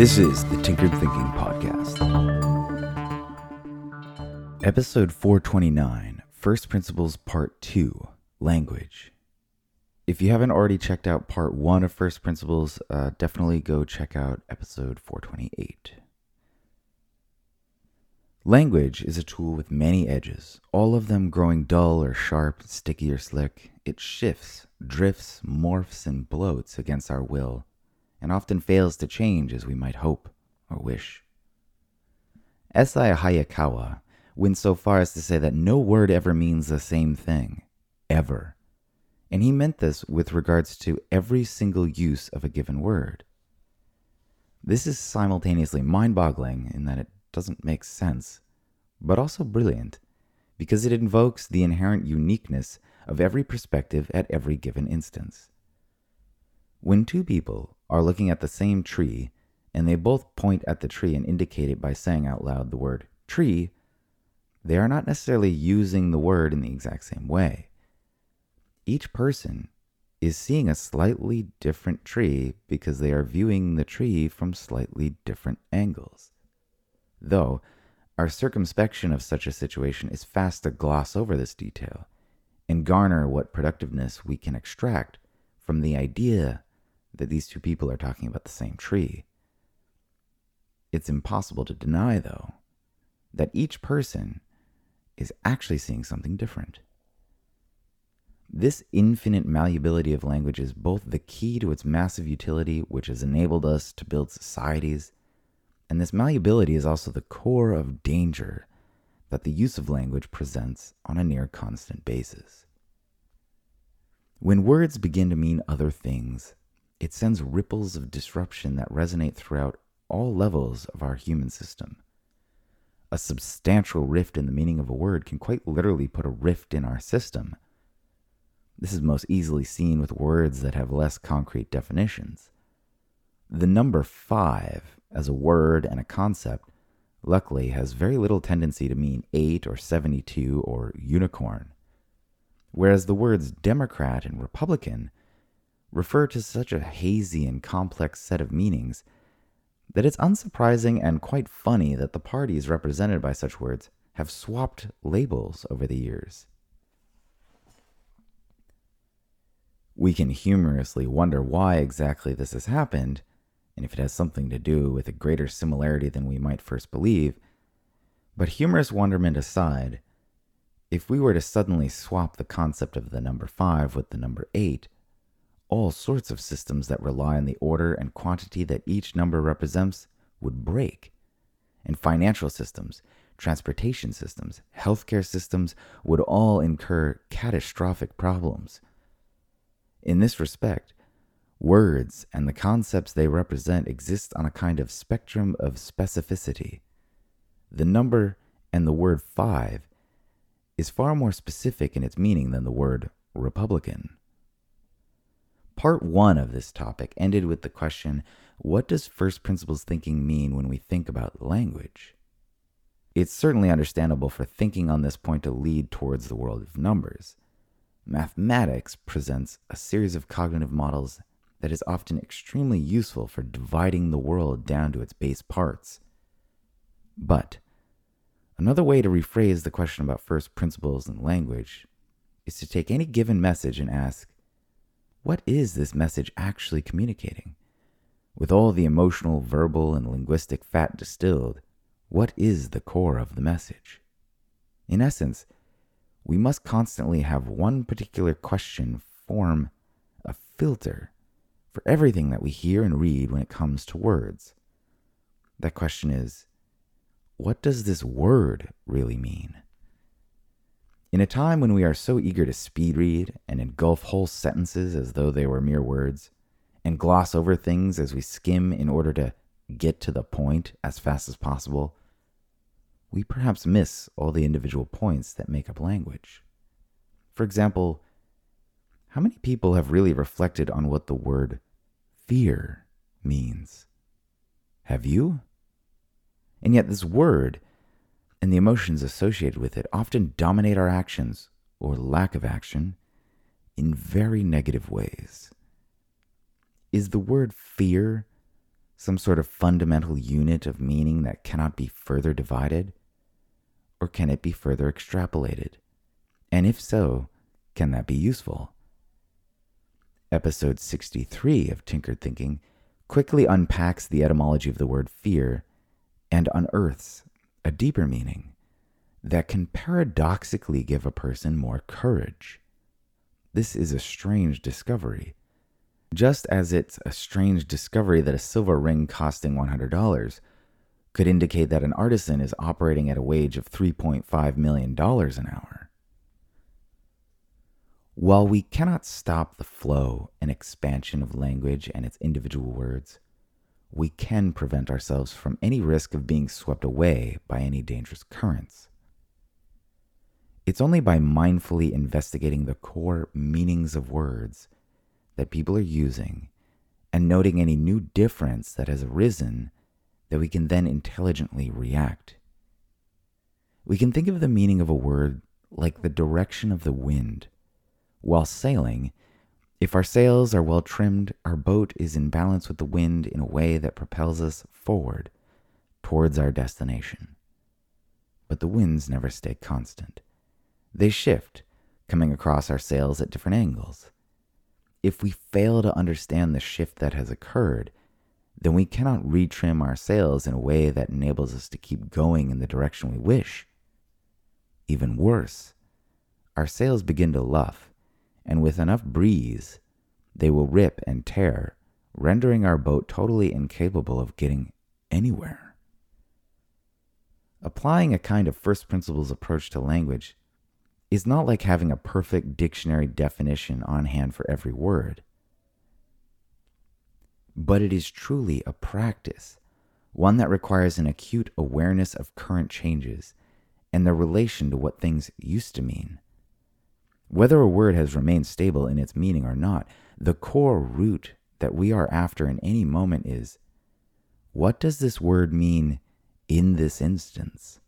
This is the Tinkered Thinking Podcast. Episode 429 First Principles Part 2 Language. If you haven't already checked out Part 1 of First Principles, uh, definitely go check out episode 428. Language is a tool with many edges, all of them growing dull or sharp, sticky or slick. It shifts, drifts, morphs, and bloats against our will, and often fails to change as we might hope or wish. S.I. Hayakawa went so far as to say that no word ever means the same thing, ever. And he meant this with regards to every single use of a given word. This is simultaneously mind boggling in that it doesn't make sense, but also brilliant because it invokes the inherent uniqueness of every perspective at every given instance. When two people are looking at the same tree and they both point at the tree and indicate it by saying out loud the word tree, they are not necessarily using the word in the exact same way. Each person is seeing a slightly different tree because they are viewing the tree from slightly different angles though our circumspection of such a situation is fast to gloss over this detail and garner what productiveness we can extract from the idea that these two people are talking about the same tree. It's impossible to deny, though, that each person is actually seeing something different. This infinite malleability of language is both the key to its massive utility, which has enabled us to build societies and this malleability is also the core of danger that the use of language presents on a near constant basis. When words begin to mean other things, it sends ripples of disruption that resonate throughout all levels of our human system. A substantial rift in the meaning of a word can quite literally put a rift in our system. This is most easily seen with words that have less concrete definitions. The number five as a word and a concept, luckily has very little tendency to mean 8 or 72 or unicorn. Whereas the words Democrat and Republican refer to such a hazy and complex set of meanings that it's unsurprising and quite funny that the parties represented by such words have swapped labels over the years. We can humorously wonder why exactly this has happened, and if it has something to do with a greater similarity than we might first believe. But humorous wonderment aside, if we were to suddenly swap the concept of the number 5 with the number 8, all sorts of systems that rely on the order and quantity that each number represents would break. And financial systems, transportation systems, healthcare systems would all incur catastrophic problems. In this respect, Words and the concepts they represent exist on a kind of spectrum of specificity. The number and the word five is far more specific in its meaning than the word Republican. Part one of this topic ended with the question what does first principles thinking mean when we think about language? It's certainly understandable for thinking on this point to lead towards the world of numbers. Mathematics presents a series of cognitive models that is often extremely useful for dividing the world down to its base parts. But another way to rephrase the question about first principles in language is to take any given message and ask, what is this message actually communicating? With all the emotional, verbal, and linguistic fat distilled, what is the core of the message? In essence, we must constantly have one particular question form a filter for everything that we hear and read when it comes to words. That question is what does this word really mean? In a time when we are so eager to speed read and engulf whole sentences as though they were mere words, and gloss over things as we skim in order to get to the point as fast as possible, we perhaps miss all the individual points that make up language. For example, how many people have really reflected on what the word fear means? Have you? And yet, this word and the emotions associated with it often dominate our actions or lack of action in very negative ways. Is the word fear some sort of fundamental unit of meaning that cannot be further divided? Or can it be further extrapolated? And if so, can that be useful? Episode 63 of Tinkered Thinking quickly unpacks the etymology of the word fear and unearths a deeper meaning that can paradoxically give a person more courage. This is a strange discovery just as it's a strange discovery that a silver ring costing $100 could indicate that an artisan is operating at a wage of $3.5 million an hour. While we cannot stop the flow and expansion of language and its individual words, we can prevent ourselves from any risk of being swept away by any dangerous currents. It's only by mindfully investigating the core meanings of words that people are using and noting any new difference that has arisen that we can then intelligently react. We can think of the meaning of a word like the direction of the wind. While sailing, if our sails are well trimmed, our boat is in balance with the wind in a way that propels us forward towards our destination. But the winds never stay constant. They shift, coming across our sails at different angles. If we fail to understand the shift that has occurred, then we cannot retrim our sails in a way that enables us to keep going in the direction we wish. Even worse, our sails begin to luff, and with enough breeze, they will rip and tear, rendering our boat totally incapable of getting anywhere. Applying a kind of first principles approach to language is not like having a perfect dictionary definition on hand for every word. But it is truly a practice, one that requires an acute awareness of current changes and their relation to what things used to mean. Whether a word has remained stable in its meaning or not, the core root that we are after in any moment is what does this word mean in this instance?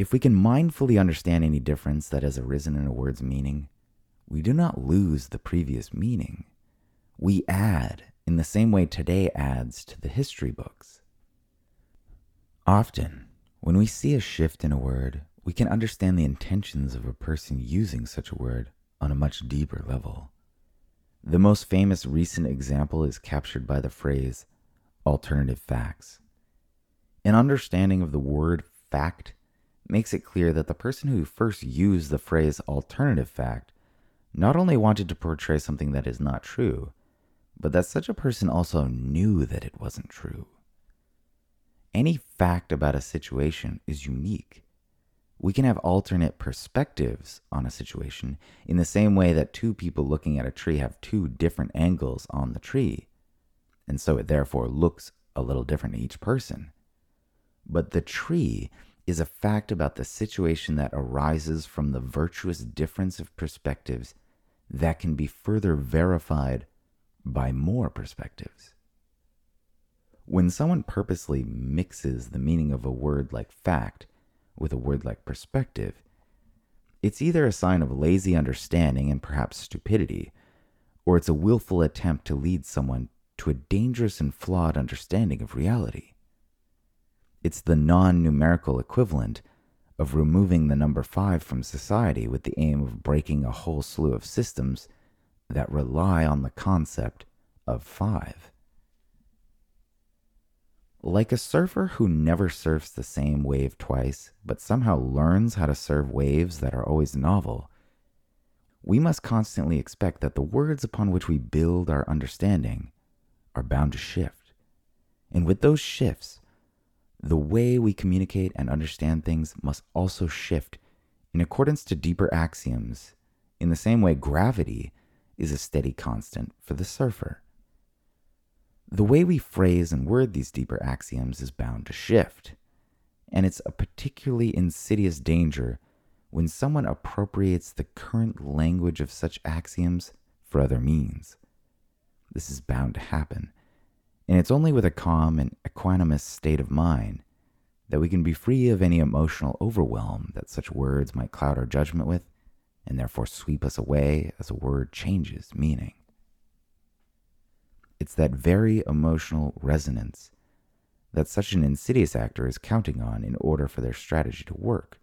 If we can mindfully understand any difference that has arisen in a word's meaning, we do not lose the previous meaning. We add in the same way today adds to the history books. Often, when we see a shift in a word, we can understand the intentions of a person using such a word on a much deeper level. The most famous recent example is captured by the phrase alternative facts. An understanding of the word fact makes it clear that the person who first used the phrase alternative fact not only wanted to portray something that is not true, but that such a person also knew that it wasn't true. Any fact about a situation is unique. We can have alternate perspectives on a situation in the same way that two people looking at a tree have two different angles on the tree, and so it therefore looks a little different to each person. But the tree is a fact about the situation that arises from the virtuous difference of perspectives that can be further verified by more perspectives. When someone purposely mixes the meaning of a word like fact with a word like perspective, it's either a sign of lazy understanding and perhaps stupidity, or it's a willful attempt to lead someone to a dangerous and flawed understanding of reality. It's the non numerical equivalent of removing the number five from society with the aim of breaking a whole slew of systems that rely on the concept of five. Like a surfer who never surfs the same wave twice, but somehow learns how to surf waves that are always novel, we must constantly expect that the words upon which we build our understanding are bound to shift. And with those shifts, the way we communicate and understand things must also shift in accordance to deeper axioms, in the same way gravity is a steady constant for the surfer. The way we phrase and word these deeper axioms is bound to shift, and it's a particularly insidious danger when someone appropriates the current language of such axioms for other means. This is bound to happen and it's only with a calm and equanimous state of mind that we can be free of any emotional overwhelm that such words might cloud our judgment with, and therefore sweep us away as a word changes meaning. It's that very emotional resonance that such an insidious actor is counting on in order for their strategy to work.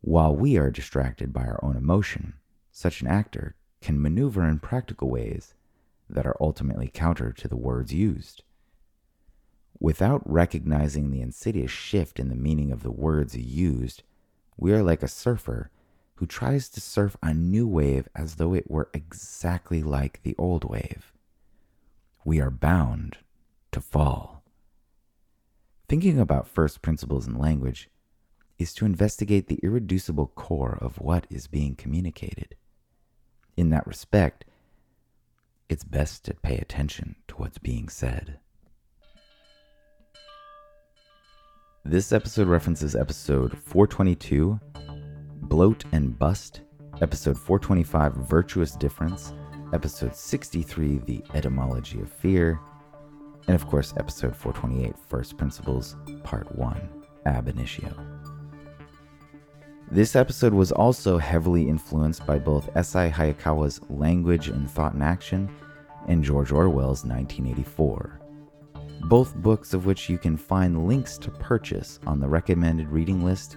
While we are distracted by our own emotion, such an actor can maneuver in practical ways that are ultimately counter to the words used. Without recognizing the insidious shift in the meaning of the words used, we are like a surfer who tries to surf a new wave as though it were exactly like the old wave. We are bound to fall. Thinking about first principles in language is to investigate the irreducible core of what is being communicated. In that respect, it's best to pay attention to what's being said. This episode references episode 422, Bloat and Bust, episode 425, Virtuous Difference, episode 63, The Etymology of Fear, and of course, episode 428, First Principles, Part 1, Ab Initio. This episode was also heavily influenced by both S.I. Hayakawa's Language and Thought in Action and George Orwell's 1984, both books of which you can find links to purchase on the recommended reading list